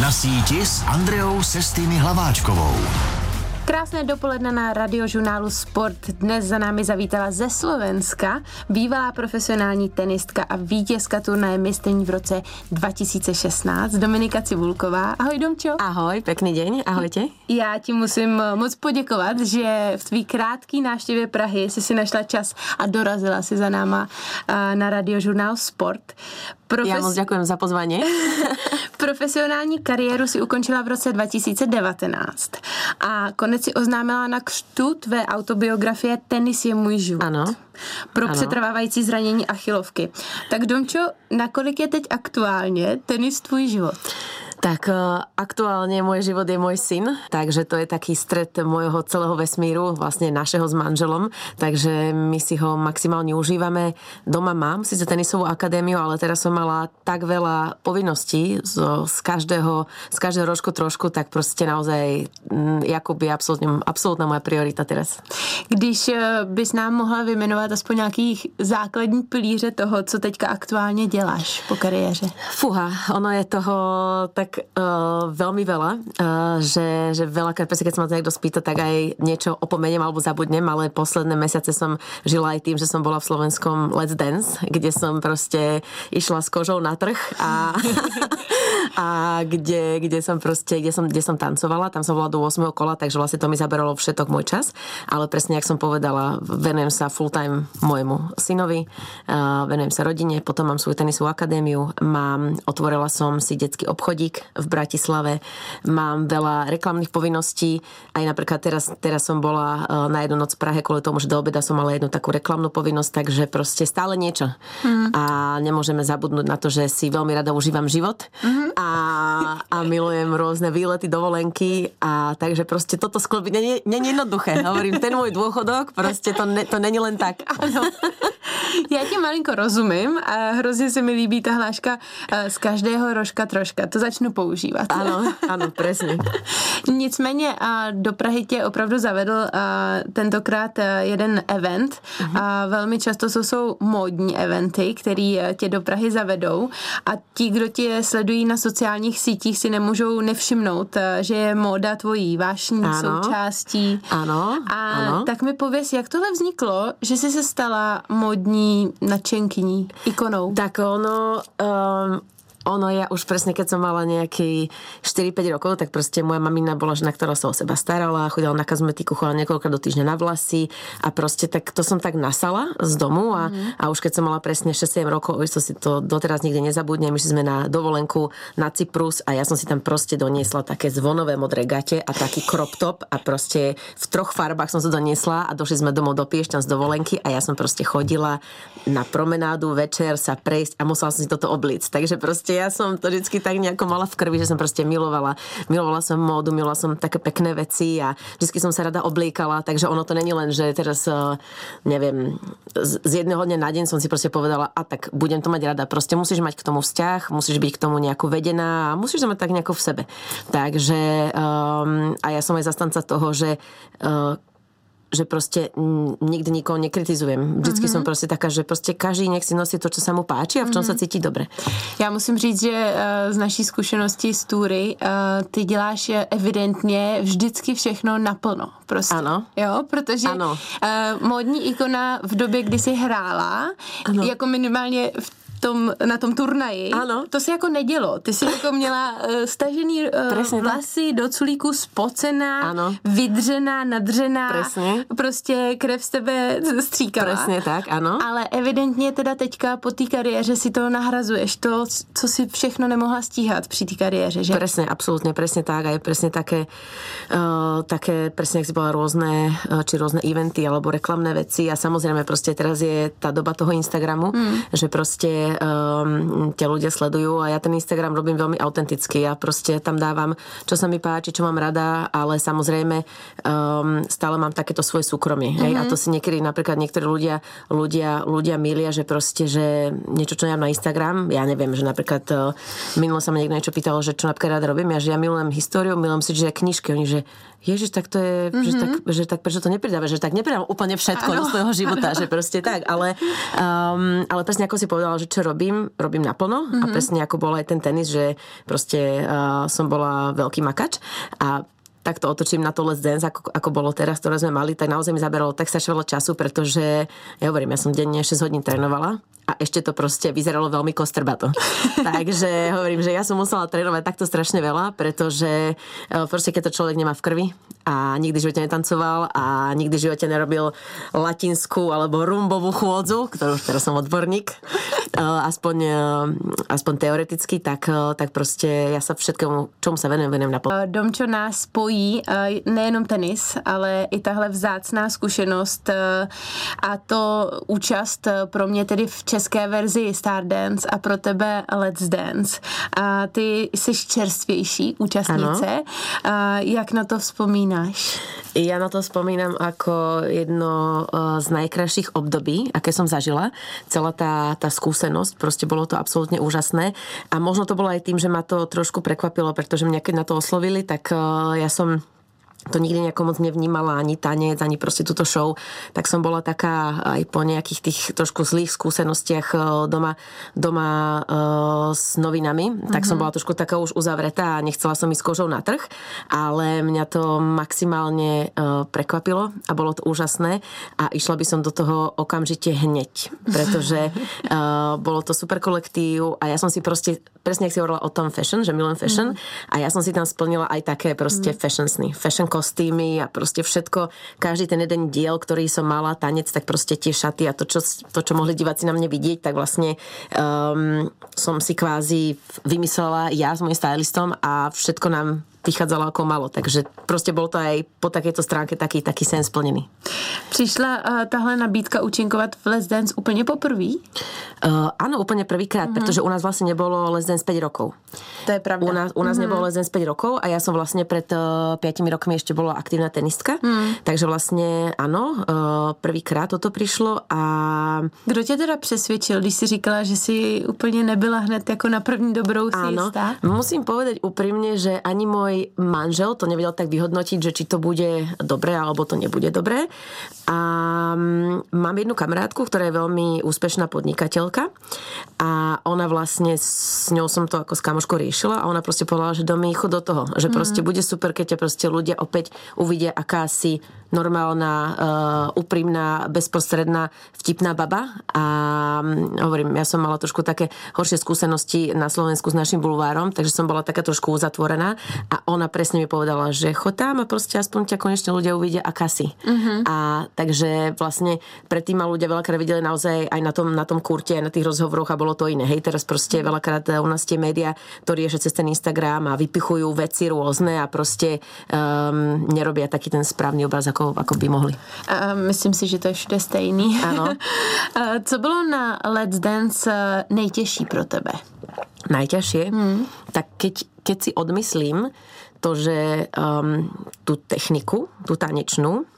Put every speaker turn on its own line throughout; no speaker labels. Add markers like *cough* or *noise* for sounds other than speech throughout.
Na síti s Andreou Sestými Hlaváčkovou.
Krásné dopoledne na radiožurnálu Sport. Dnes za námi zavítala ze Slovenska bývalá profesionální tenistka a vítězka turnaje mistrní v roce 2016 Dominika Cibulková. Ahoj Domčo.
Ahoj, pekný deň, ahojte.
Já ti musím moc poděkovat, že v tvý krátký návštěvě Prahy jsi si našla čas a dorazila si za náma na radiožurnál Sport.
Profes... Já moc děkuji za pozvání. *laughs*
Profesionální kariéru si ukončila v roce 2019 a konec si oznámila na křtu tvé autobiografie Tenis je můj život.
Ano.
Pro ano. přetrvávající zranění achilovky. Tak Domčo, nakolik je teď aktuálně tenis tvůj život?
Tak e, aktuálne môj život je môj syn, takže to je taký stred môjho celého vesmíru, vlastne našeho s manželom, takže my si ho maximálne užívame. Doma mám síce tenisovú akadémiu, ale teraz som mala tak veľa povinností z, z, každého, z každého rožku trošku, tak proste naozaj Jakub je absolútne, absolútna moja priorita teraz.
Když e, bys nám mohla vymenovat aspoň nějakých základní pilíře toho, co teďka aktuálně děláš po kariéře?
Fuha, ono je toho tak tak uh, veľmi veľa, uh, že, že veľakrát, keď sa ma to niekto spýta, tak aj niečo opomeniem alebo zabudnem, ale posledné mesiace som žila aj tým, že som bola v slovenskom Let's Dance, kde som proste išla s kožou na trh a, *laughs* a kde, kde som proste, kde som, kde som tancovala, tam som bola do 8. kola, takže vlastne to mi zaberalo všetok môj čas, ale presne, jak som povedala, venujem sa full time môjmu synovi, uh, venujem sa rodine, potom mám svoju tenisovú akadémiu, mám, otvorila som si detský obchodík, v Bratislave. Mám veľa reklamných povinností. Aj napríklad teraz, teraz som bola e, na jednu noc v Prahe kvôli tomu, že do obeda som mala jednu takú reklamnú povinnosť, takže proste stále niečo. Mm. A nemôžeme zabudnúť na to, že si veľmi rada užívam život mm-hmm. a, a milujem rôzne výlety, dovolenky a takže proste toto sklobiť není, jednoduché. Hovorím, ten môj dôchodok, proste to, ne, to není len tak.
Ano. Já ti malinko rozumím a hrozně se mi líbí ta hláška e, z každého rožka troška. To začnu používat.
Ano, ano, přesně. *laughs*
Nicméně a do Prahy tě opravdu zavedl a, tentokrát jeden event uh-huh. a velmi často jsou, jsou módní eventy, které tě do Prahy zavedou a ti, kdo tě sledují na sociálních sítích, si nemůžou nevšimnout, že je móda tvojí vášní ano. součástí.
Ano,
A
ano.
tak mi pověs, jak tohle vzniklo, že jsi se stala modní nadšenkyní, ikonou?
Tak ono, um, ono ja už presne, keď som mala nejaký 4-5 rokov, tak proste moja mamina bola žena, ktorá sa o seba starala, chodila na kozmetiku, chodila niekoľko do týždňa na vlasy a proste tak to som tak nasala z domu a, mm. a už keď som mala presne 6-7 rokov, už to si to doteraz nikdy nezabudnem, išli sme na dovolenku na Cyprus a ja som si tam proste doniesla také zvonové modré gate a taký crop top a proste v troch farbách som sa doniesla a došli sme domov do Piešťan z dovolenky a ja som proste chodila na promenádu večer sa prejsť a musela som si toto obliť. Takže proste ja som to vždycky tak nejako mala v krvi, že som proste milovala. Milovala som módu, milovala som také pekné veci a vždycky som sa rada obliekala, takže ono to není len, že teraz, eh, neviem, z jedného dňa na deň som si proste povedala, a tak budem to mať rada. Proste musíš mať k tomu vzťah, musíš byť k tomu nejako vedená a musíš to mať tak nejako v sebe. Takže um, a ja som aj zastanca toho, že uh, že proste nikdy nikoho nekritizujem. Vždycky mm-hmm. som proste taká, že proste každý nech si nosí to, čo sa mu páči a v čom mm-hmm. sa cíti dobre.
Já musím říct, že uh, z naší zkušenosti z túry uh, ty děláš evidentně vždycky všechno naplno. Prostě.
Ano.
Jo, protože ano. Uh, módní ikona v době, kdy jsi hrála, ano. jako minimálně v tom, na tom turnaji,
ano.
to se jako nedělo. Ty jsi jako měla uh, stažený uh, vlasy tak. do culíku, spocená,
ano.
vydřená, nadřená,
Presne.
prostě krev z tebe stříkala.
Presne tak, ano.
Ale evidentně teda teďka po té kariéře si to nahrazuješ, to, co si všechno nemohla stíhat při té kariéře, že?
Presne, absolútne, presne tak. Aj presne také, uh, také presne, ak si bola rôzne, uh, či rôzne eventy alebo reklamné veci a samozrejme proste teraz je tá doba toho Instagramu, mm. že proste um, ťa ľudia sledujú a ja ten Instagram robím veľmi autenticky. Ja proste tam dávam, čo sa mi páči, čo mám rada, ale samozrejme um, stále mám takéto svoje súkromie. Mm-hmm. Hej? A mhm. to si niekedy napríklad niektorí ľudia, ľudia, ľudia milia, že proste, že niečo, čo ja na Instagram, ja neviem, že napríklad uh, minulo sa ma niekto niečo pýtalo, že čo napríklad rada robím, ja, že ja milujem históriu, milujem si, že knižky, oni, že Ježiš, tak to je, mm-hmm. že, tak, že tak prečo to nepridáva, že tak nepridám úplne všetko ano. do svojho života, že proste tak, ale, um, ale presne ako si povedala, že čo robím, robím naplno mm-hmm. a presne ako bol aj ten tenis, že proste uh, som bola veľký makač a tak to otočím na to Let's Dance, ako, ako bolo teraz, ktoré sme mali, tak naozaj mi zaberalo tak strašne veľa času, pretože, ja hovorím, ja som denne 6 hodín trénovala a ešte to proste vyzeralo veľmi kostrbato. *laughs* Takže hovorím, že ja som musela trénovať takto strašne veľa, pretože e, proste keď to človek nemá v krvi a nikdy v živote netancoval a nikdy v živote nerobil latinskú alebo rumbovú chôdzu, ktorú teraz som odborník, e, aspoň, e, aspoň teoreticky, tak, tak proste ja sa všetkému, čomu sa venujem, venujem na pol.
Domčo nás spojí nejenom tenis, ale i tahle vzácná zkušenost a to účast pro mě tedy v české verzi Stardance a pro tebe Let's Dance. A ty jsi čerstvější účastnice. A jak na to vzpomínáš?
Ja na to spomínam ako jedno z najkrajších období, aké som zažila. Celá tá, tá skúsenosť, proste bolo to absolútne úžasné. A možno to bolo aj tým, že ma to trošku prekvapilo, pretože mňa keď na to oslovili, tak ja som to nikdy nejako moc nevnímala, ani tanec, ani proste túto show, tak som bola taká aj po nejakých tých trošku zlých skúsenostiach eh, doma, doma uh, s novinami, mm-hmm. tak som mhm. bola trošku taká už uzavretá a nechcela som ísť kožou na trh, ale mňa to maximálne uh, prekvapilo a bolo to úžasné a išla by som do toho okamžite hneď, pretože uh, *laughs* bolo to super kolektív a ja som si proste, presne ak si hovorila o tom fashion, že milujem fashion mm-hmm. a ja som si tam splnila aj také proste mm-hmm. fashion sny, fashion kostýmy a proste všetko, každý ten jeden diel, ktorý som mala, tanec, tak proste tie šaty a to, čo, to, čo mohli diváci na mne vidieť, tak vlastne um, som si kvázi vymyslela ja s mojim stylistom a všetko nám vychádzalo ako malo. Takže proste bol to aj po takejto stránke taký, taký sen splnený.
Přišla uh, tahle nabídka účinkovat v Les Dance úplně poprvé?
Uh, áno, úplne prvýkrát, uh-huh. pretože u nás vlastne nebolo Les Dance 5 rokov.
To je pravda.
U nás, u nás uh-huh. nebolo Les Dance 5 rokov a ja som vlastne pred uh, 5 rokmi ešte bola aktívna tenistka. Uh-huh. Takže vlastne áno, uh, prvýkrát toto prišlo a...
Kdo tě teda přesvědčil, když si říkala, že si úplně nebyla hned jako na první dobrou si
Áno,
jistá?
musím povedať úprimne, že ani môj manžel to nevedel tak vyhodnotiť, že či to bude dobré alebo to nebude dobré. A mm, mám jednu kamarátku, ktorá je veľmi úspešná podnikateľka a ona vlastne, s ňou som to ako s kamoškou riešila a ona proste povedala, že domy chod do toho, že proste mm. bude super, keď ťa proste ľudia opäť uvidia, aká si normálna, uh, úprimná, bezprostredná, vtipná baba a um, hovorím, ja som mala trošku také horšie skúsenosti na Slovensku s našim bulvárom, takže som bola taká trošku uzatvorená a ona presne mi povedala, že chod tam a proste aspoň ťa konečne ľudia uvidia, aká si. Uh-huh. A takže vlastne predtým ma ľudia veľakrát videli naozaj aj na tom, na tom kurte, aj na tých rozhovoroch a bolo to iné. Hej, teraz proste veľakrát e, u nás tie médiá to riešia cez ten Instagram a vypichujú veci rôzne a proste um, nerobia taký ten správny obraz, ako, ako by mohli.
A myslím si, že to je všude stejný.
Áno. *laughs*
Co bylo na Let's Dance e, nejtěžší pro tebe?
Najťažšie? Hmm. Tak keď, keď si odmyslím to, že um, tú techniku, tú tanečnú,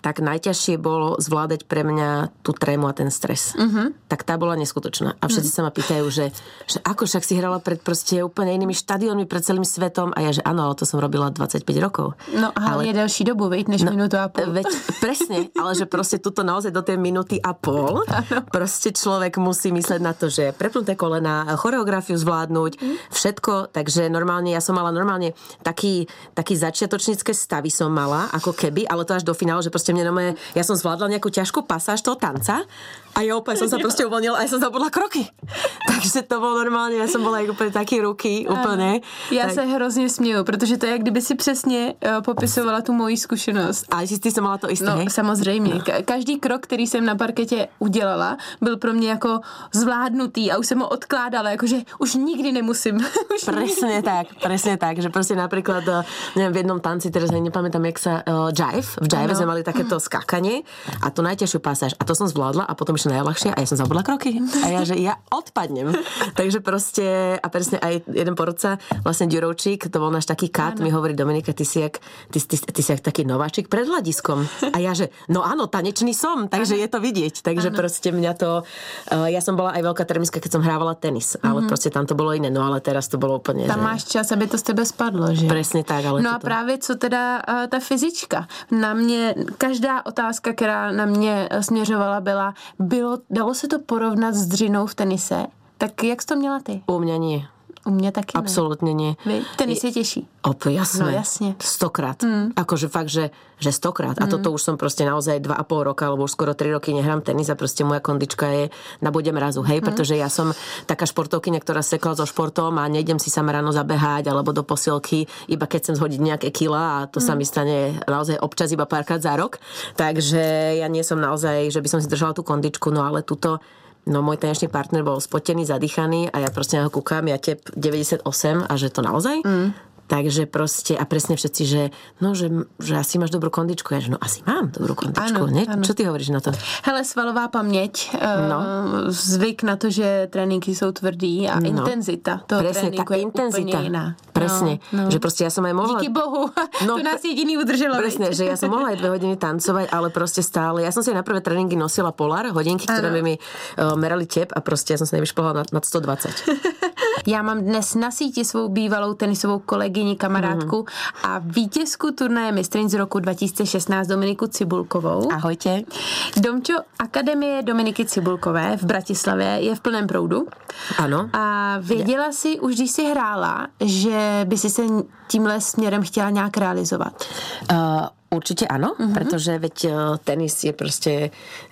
tak najťažšie bolo zvládať pre mňa tú trému a ten stres. Uh-huh. Tak tá bola neskutočná. A všetci uh-huh. sa ma pýtajú, že, že ako však si hrala pred proste úplne inými štadiónmi, pred celým svetom. A ja, že áno, ale to som robila 25 rokov.
No ale je ďalší dobu, veď, než no, minútu a pol.
Veď, presne, ale že proste tuto naozaj do tej minúty a pol *laughs* ano. proste človek musí mysleť na to, že prepnuté kolena, choreografiu zvládnuť, uh-huh. všetko. Takže normálne, ja som mala normálne taký, taký začiatočnícke stavy som mala, ako keby, ale to až do finále, že proste mne nové, ja som zvládla nejakú ťažkú pasáž toho tanca a ja úplne som sa proste uvoľnila a ja som zabudla kroky. *laughs* Takže to bolo normálne, ja som bola jak úplne taký ruky, úplne.
Já tak. se hrozně směju, protože to je, jak kdyby si přesně uh, popisovala tu moji zkušenost.
A si ty jsem mala to isté,
No, hej? samozřejmě. No. Každý krok, který jsem na parketě udělala, byl pro mě jako zvládnutý a už jsem ho odkládala, jakože už nikdy nemusím. *laughs* už
presne nikdy. tak, presne tak, že proste napríklad, eh, neviem, v jednom tanci, teraz nepamätám, jak sa, uh, jive, v jive sme mali takéto skákanie a tú najťažšiu pasáž. A to som zvládla a potom ešte najľahšie a ja som zabudla kroky. A ja, že ja odpadnem. *laughs* Takže proste, a presne aj jeden porodca, vlastne Ďurovčík, to bol náš taký kat, mi hovorí Dominika, ty si jak, ty, ty, ty si jak taký nováčik pred hľadiskom. A ja, že no áno, tanečný som, takže ano. je to vidieť. Takže ano. proste mňa to, uh, ja som bola aj veľká termiska, keď som hrávala tenis, ale mm-hmm. proste tam to bolo iné, no ale teraz to bolo úplne.
Tam
že...
máš čas, aby to z tebe spadlo, že?
Presne tak, ale
No a právě co teda uh, ta fyzička. Na mě každá otázka, která na mě eh, směřovala, byla, bylo, dalo se to porovnat s dřinou v tenise? Tak jak jsi to měla ty?
U mňa nie.
U mě taky
Absolútne nie.
ne. Vy? Tenis je těžší.
Op, jasné.
No, jasne.
Stokrát. Mm. Akože fakt, že, že stokrát. A toto už som proste naozaj dva a pol roka, alebo už skoro tri roky nehrám tenis a proste moja kondička je na bode mrazu, hej? Pretože ja som taká športovkyňa, ktorá sekla so športom a nejdem si sama ráno zabehať alebo do posilky, iba keď chcem zhodiť nejaké kila a to sa mi stane naozaj občas iba párkrát za rok. Takže ja nie som naozaj, že by som si držala tú kondičku, no ale tuto No môj tanečný partner bol spotený, zadýchaný a ja proste na ho kúkam, ja tep 98 a že to naozaj? Mm. Takže proste, a presne všetci, že no, že, že asi máš dobrú kondičku. Ja že no asi mám dobrú kondičku.
Áno,
ne? Čo ty hovoríš na to?
Hele, svalová paměť,
No.
no. zvyk na to, že tréninky jsou tvrdý a no. intenzita toho
Presne,
tréninku
tá
je
intenzita.
úplně jiná.
Presne.
No, no.
Že proste ja som aj mohla...
Díky bohu, *laughs*
No,
no, to nás jediný udrželo.
Presne, že ja som mohla aj dve *laughs* hodiny tancovať, ale proste stále. Ja som si na prvé tréningy nosila Polar, hodinky, ktoré
Áno.
by mi uh, merali tep a proste ja som sa nevyšplhala nad, nad 120. *laughs*
Já mám dnes na síti svou bývalou tenisovou kolegyni, kamarádku
Mhm.
a vítězku turnaje mistryň z roku 2016 Dominiku Cibulkovou.
Ahojte.
Domčo Akademie Dominiky Cibulkové v Bratislavě je v plném proudu.
Áno.
A věděla si už, když jsi hrála, že by si se tímhle směrem chtěla nějak realizovat?
Uh, určite áno, uh-huh. pretože veď uh, tenis je proste,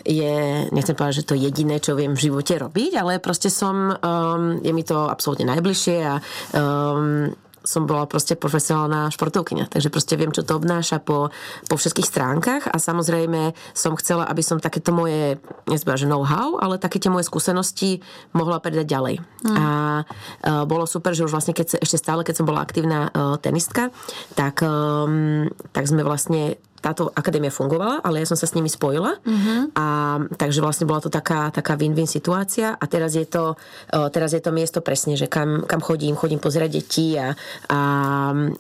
je, nechcem povedať, že to jediné, čo viem v živote robiť, ale proste som, um, je mi to absolútne najbližšie a um, som bola proste profesionálna športovkyňa, takže proste viem, čo to obnáša po, po všetkých stránkach a samozrejme som chcela, aby som takéto moje, nezbávam, že know-how, ale také tie moje skúsenosti mohla predať ďalej. Mm. A uh, bolo super, že už vlastne keď, ešte stále, keď som bola aktívna uh, tenistka, tak, um, tak sme vlastne táto akadémia fungovala, ale ja som sa s nimi spojila mm-hmm. a takže vlastne bola to taká, taká win-win situácia a teraz je to, uh, teraz je to miesto presne, že kam, kam chodím, chodím pozerať deti a, a,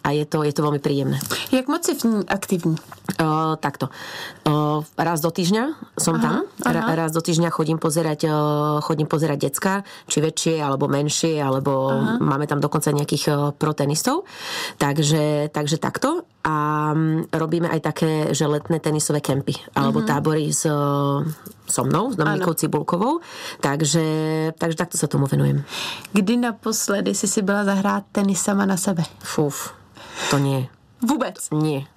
a je, to, je to veľmi príjemné.
Jak moc ní aktivní?
Uh, takto. Uh, raz do týždňa som aha, tam. Ra, raz do týždňa chodím pozerať, uh, chodím pozerať decka, či väčšie, alebo menšie, alebo aha. máme tam dokonca nejakých uh, protenistov. Takže, takže takto. A um, robíme aj také, že letné tenisové kempy, alebo tábory s, so mnou, s Dominikou Cibulkovou. Takže, takže takto sa tomu venujem.
Kdy naposledy jsi si byla zahrát tenis sama na sebe?
Fúf, to nie.
Vůbec.
Nie.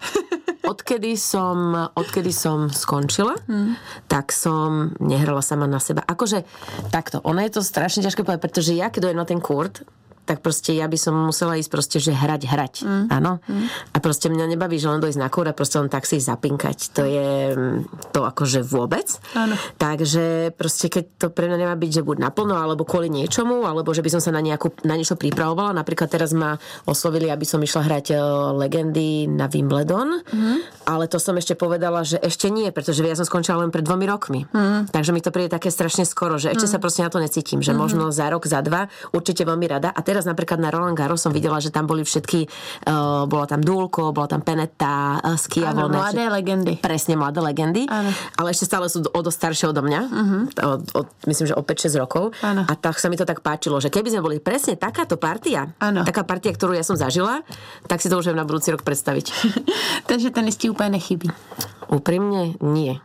Odkedy som, odkedy som skončila, hmm. tak som nehrala sama na seba. Akože takto, ono je to strašne ťažké povedať, pretože ja keď dojem na ten kurt, tak proste ja by som musela ísť proste, že hrať, hrať. Mm. Áno? Mm. A proste mňa nebaví, že len dojsť na kúr a proste len tak si zapinkať. To je mm, to akože vôbec.
Áno.
Takže proste keď to pre mňa nemá byť, že buď naplno, alebo kvôli niečomu, alebo že by som sa na, nejakú, na niečo pripravovala. Napríklad teraz ma oslovili, aby som išla hrať e, legendy na Wimbledon, mm. ale to som ešte povedala, že ešte nie, pretože ja som skončila len pred dvomi rokmi. Mm. Takže mi to príde také strašne skoro, že ešte mm. sa proste na to necítim, že mm. možno za rok, za dva, určite veľmi rada. A teraz napríklad na Roland Garros som videla, že tam boli všetky, uh, bola tam Dulko, bola tam Peneta, uh,
Áno,
Schiavone.
mladé legendy.
Presne, mladé legendy.
Áno.
Ale ešte stále sú o dosť staršie odo mňa. Uh-huh. Od, od, myslím, že o 5-6 rokov.
Áno.
A tak sa mi to tak páčilo, že keby sme boli presne takáto partia,
Áno.
taká partia, ktorú ja som zažila, tak si to už na budúci rok predstaviť. *laughs*
Takže tenis ti úplně nechybí.
Úprimne, nie.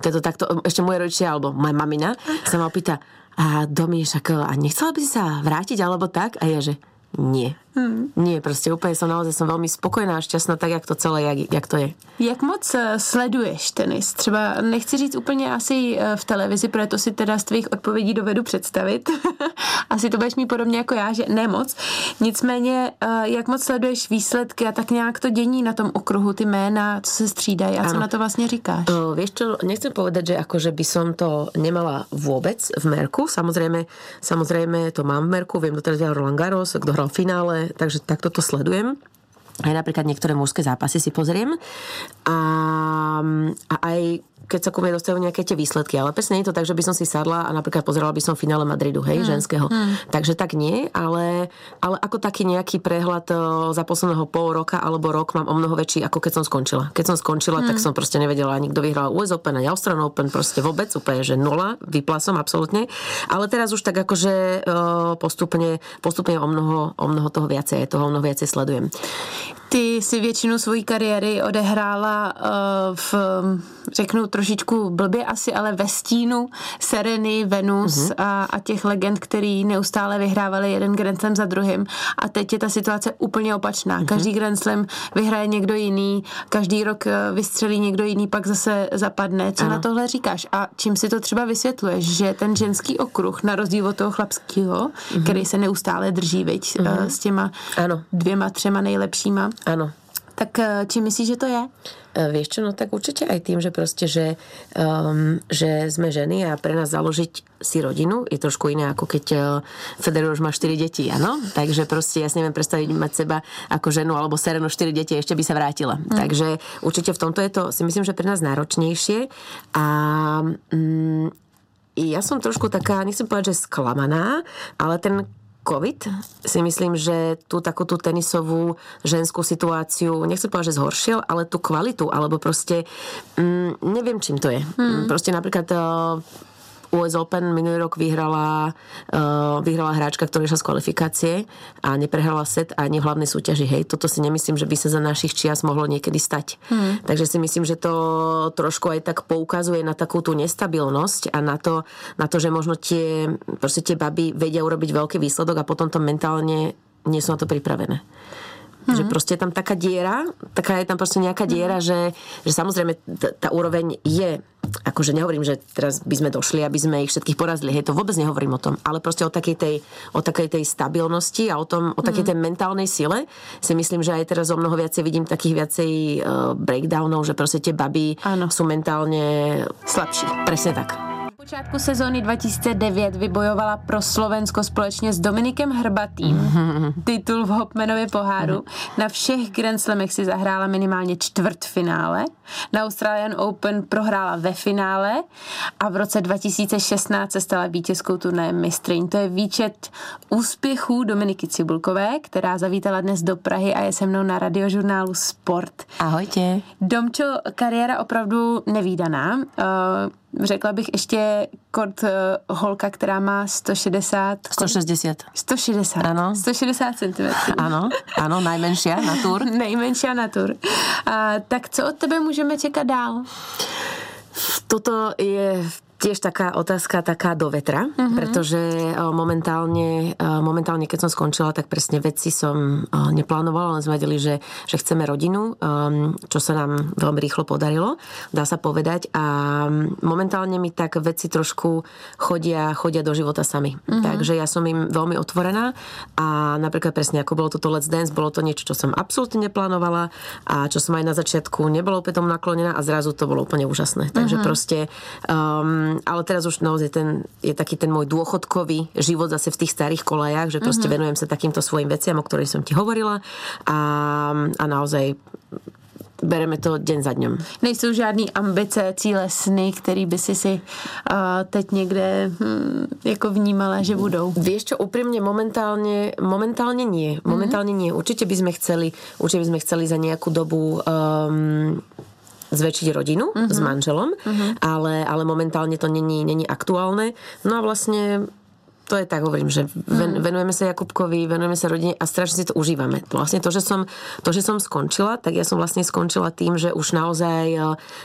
Keď to takto, ešte moje rodičia, alebo moja mamina sa ma opýta, a Domi, však a nechcela by si sa vrátiť, alebo tak? A ja, že nie. Hmm. Nie, proste úplne som naozaj som veľmi spokojná a šťastná tak, jak to celé, jak, jak to je.
Jak moc eh, sleduješ tenis? Třeba nechci říct úplně asi eh, v televizi, protože to si teda z tvých odpovědí dovedu představit. *laughs* asi to budeš mít podobně jako já, že ne moc. Nicméně, eh, jak moc sleduješ výsledky a tak nějak to dění na tom okruhu, ty jména, co se střídají a co
Áno.
na to vlastně říkáš?
O, vieš čo, nechcem povedať, že akože by som to nemala vôbec v merku. Samozrejme, samozrejme to mám v merku, viem, kto teraz hral Roland Garros, kto hral v takže takto to sledujem. Aj napríklad niektoré mužské zápasy si pozriem. A, a aj keď sa ku mne dostajú nejaké tie výsledky. Ale presne je to tak, že by som si sadla a napríklad pozerala by som finále Madridu, hej, ženského. Takže tak nie, ale, ale ako taký nejaký prehľad o, za posledného pol roka alebo rok mám o mnoho väčší, ako keď som skončila. Keď som skončila, tak som proste nevedela ani kto vyhral US Open ani Australian Open, proste vôbec úplne, že nula, vypla som absolútne. Ale teraz už tak akože o, postupne, postupne o mnoho, o mnoho toho viacej, toho o mnoho viacej sledujem.
Ty si většinu své kariéry odehrála uh, v, řeknu trošičku blbě asi, ale ve stínu Sereny, Venus uh-huh. a, a těch legend, který neustále vyhrávali jeden Grand Slam za druhým. A teď je ta situace úplně opačná. Uh-huh. Každý Grand Slam vyhraje někdo jiný, každý rok eh, vystřelí někdo jiný, pak zase zapadne. Co ano. na tohle říkáš? A čím si to třeba vysvětluješ, že ten ženský okruh, na rozdíl od toho chlapského, uh-huh. který se neustále drží, viď, uh-huh. s těma ano. dvěma, třema nejlepšíma,
Áno.
Tak eh, či myslíš, že to je?
Eh, vieš čo, no tak určite aj tým, že proste, že, um, že sme ženy a pre nás založiť si rodinu je trošku iné, ako keď uh, Federer už má 4 deti, áno? Takže proste ja si neviem predstaviť mať seba ako ženu alebo Serenu 4 deti ešte by sa vrátila. Mm. Takže určite v tomto je to, si myslím, že pre nás náročnejšie a um, ja som trošku taká, nechcem povedať, že sklamaná, ale ten COVID si myslím, že tú takú tú tenisovú ženskú situáciu, nechcem povedať, že zhoršil, ale tú kvalitu, alebo proste, mm, neviem, čím to je. Hmm. Proste napríklad uh, US Open minulý rok vyhrala, uh, vyhrala hráčka, ktorá išla z kvalifikácie a neprehrala set ani v hlavnej súťaži. Hej, toto si nemyslím, že by sa za našich čias mohlo niekedy stať. Hmm. Takže si myslím, že to trošku aj tak poukazuje na takú tú nestabilnosť a na to, na to že možno tie, proste tie baby vedia urobiť veľký výsledok a potom to mentálne nie sú na to pripravené. Mm-hmm. Že proste je tam taká diera, taká je tam proste nejaká diera, mm-hmm. že, že samozrejme t- tá úroveň je, akože nehovorím, že teraz by sme došli, aby sme ich všetkých porazili, hej, to vôbec nehovorím o tom, ale proste o takej tej, o takej tej stabilnosti a o tom, o takej mm-hmm. tej mentálnej sile si myslím, že aj teraz o mnoho viacej vidím takých viacej uh, breakdownov, že proste tie baby Áno. sú mentálne slabší. Presne tak
počátku sezóny 2009 vybojovala pro Slovensko společně s Dominikem Hrbatým mm-hmm. *laughs* titul v Hopmanově poháru. Mm-hmm. Na všech Grand Slamech si zahrála minimálně čtvrtfinále. Na Australian Open prohrála ve finále a v roce 2016 se stala vítězkou turnaje mistryň. To je výčet úspěchů Dominiky Cibulkové, která zavítala dnes do Prahy a je se mnou na radiožurnálu Sport.
Ahojte.
Domčo, kariéra opravdu nevýdaná. Uh, řekla bych ještě kort uh, holka, která má 160...
160.
160.
Ano.
160 cm.
Ano, ano, najmenší na tur. *laughs*
nejmenší na tur. Uh, tak co od tebe můžeme čekat dál?
Toto je tiež taká otázka taká do vetra, mm-hmm. pretože momentálne, momentálne, keď som skončila, tak presne veci som neplánovala, len sme vedeli, že, že chceme rodinu, čo sa nám veľmi rýchlo podarilo, dá sa povedať. A momentálne mi tak veci trošku chodia, chodia do života sami. Mm-hmm. Takže ja som im veľmi otvorená a napríklad presne ako bolo toto Let's Dance, bolo to niečo, čo som absolútne neplánovala a čo som aj na začiatku nebolo opäť tomu naklonená a zrazu to bolo úplne úžasné. Takže mm-hmm. proste um, ale teraz už naozaj ten, je taký ten môj dôchodkový život zase v tých starých kolejach, že proste mm-hmm. venujem sa takýmto svojim veciam, o ktorých som ti hovorila a, a naozaj bereme to deň za dňom.
Nejsou žádný ambice, cíle, sny, který by si si uh, teď někde hm, jako vnímala, že budou?
Vieš čo, úprimne momentálne, momentálne nie. Momentálne mm-hmm. nie. Určite by sme chceli, určite by sme chceli za nejakú dobu um, zväčšiť rodinu uh-huh. s mhm. manželom, uh-huh. ale, ale momentálne to není, není aktuálne. No a vlastne to je tak, hovorím, že ven, hmm. venujeme sa Jakubkovi, venujeme sa rodine a strašne si to užívame. Vlastne to že, som, to, že som skončila, tak ja som vlastne skončila tým, že už naozaj e,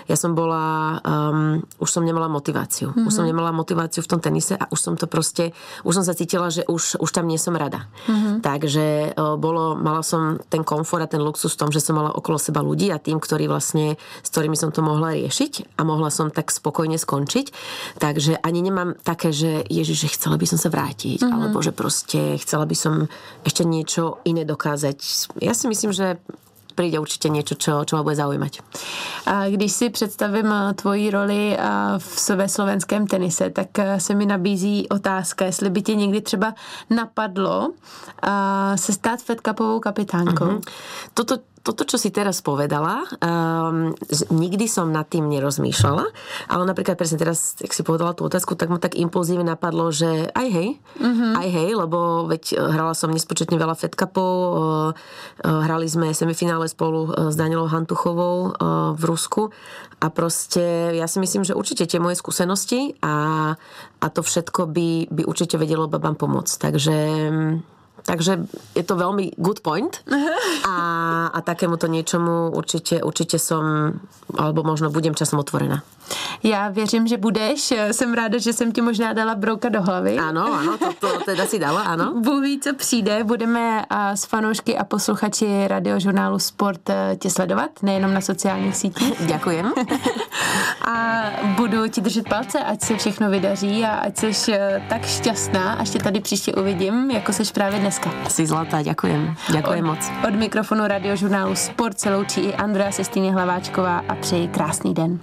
ja som bola, um, už som nemala motiváciu. Hmm. Už som nemala motiváciu v tom tenise a už som to proste, už som sa cítila, že už, už tam nie som rada. Hmm. Takže uh, bolo, mala som ten komfort a ten luxus v tom, že som mala okolo seba ľudí a tým, ktorí vlastne, s ktorými som to mohla riešiť a mohla som tak spokojne skončiť. Takže ani nemám také, že Ježiš, že chcela by som sa vrátiť, mm-hmm. alebo že proste chcela by som ešte niečo iné dokázať. Ja si myslím, že príde určitě něco, čo, čo ma bude zaujímať.
A když si představím eh, tvoji roli eh, v ve slovenském tenise, tak eh, se mi nabízí otázka, jestli by tě někdy třeba napadlo se stát Fed Cupovou kapitánkou. Mm-hmm.
Toto toto, čo si teraz povedala, um, nikdy som nad tým nerozmýšľala, ale napríklad presne teraz, ak si povedala tú otázku, tak ma tak impulzívne napadlo, že aj hej, mm-hmm. aj hej, lebo veď e, hrala som nespočetne veľa Fed Cupov, uh, uh, hrali sme semifinále spolu s Danielou Hantuchovou v Rusku a proste ja si myslím, že určite tie moje skúsenosti a, a to všetko by, by určite vedelo babám pomôcť. Takže takže je to veľmi good point *laughs* a, a takémuto niečomu určite, určite som, alebo možno budem časom otvorená.
Já věřím, že budeš. Jsem ráda, že jsem ti možná dala brouka do hlavy.
Ano, ano, to, to teda si dala, ano. *laughs*
Bůh ví, co přijde. Budeme s fanoušky a posluchači radiožurnálu Sport e, tě sledovat, nejenom na sociálních sítích. *laughs*
Děkujem. *laughs*
a budu ti držet palce, ať se všechno vydaří a ať jsi e, tak šťastná, až tě tady příště uvidím, jako jsi právě dneska.
Jsi zlatá, děkujem. Děkujem moc.
Od mikrofonu radiožurnálu Sport se loučí i Andrea Sestýny Hlaváčková a přeji krásný den.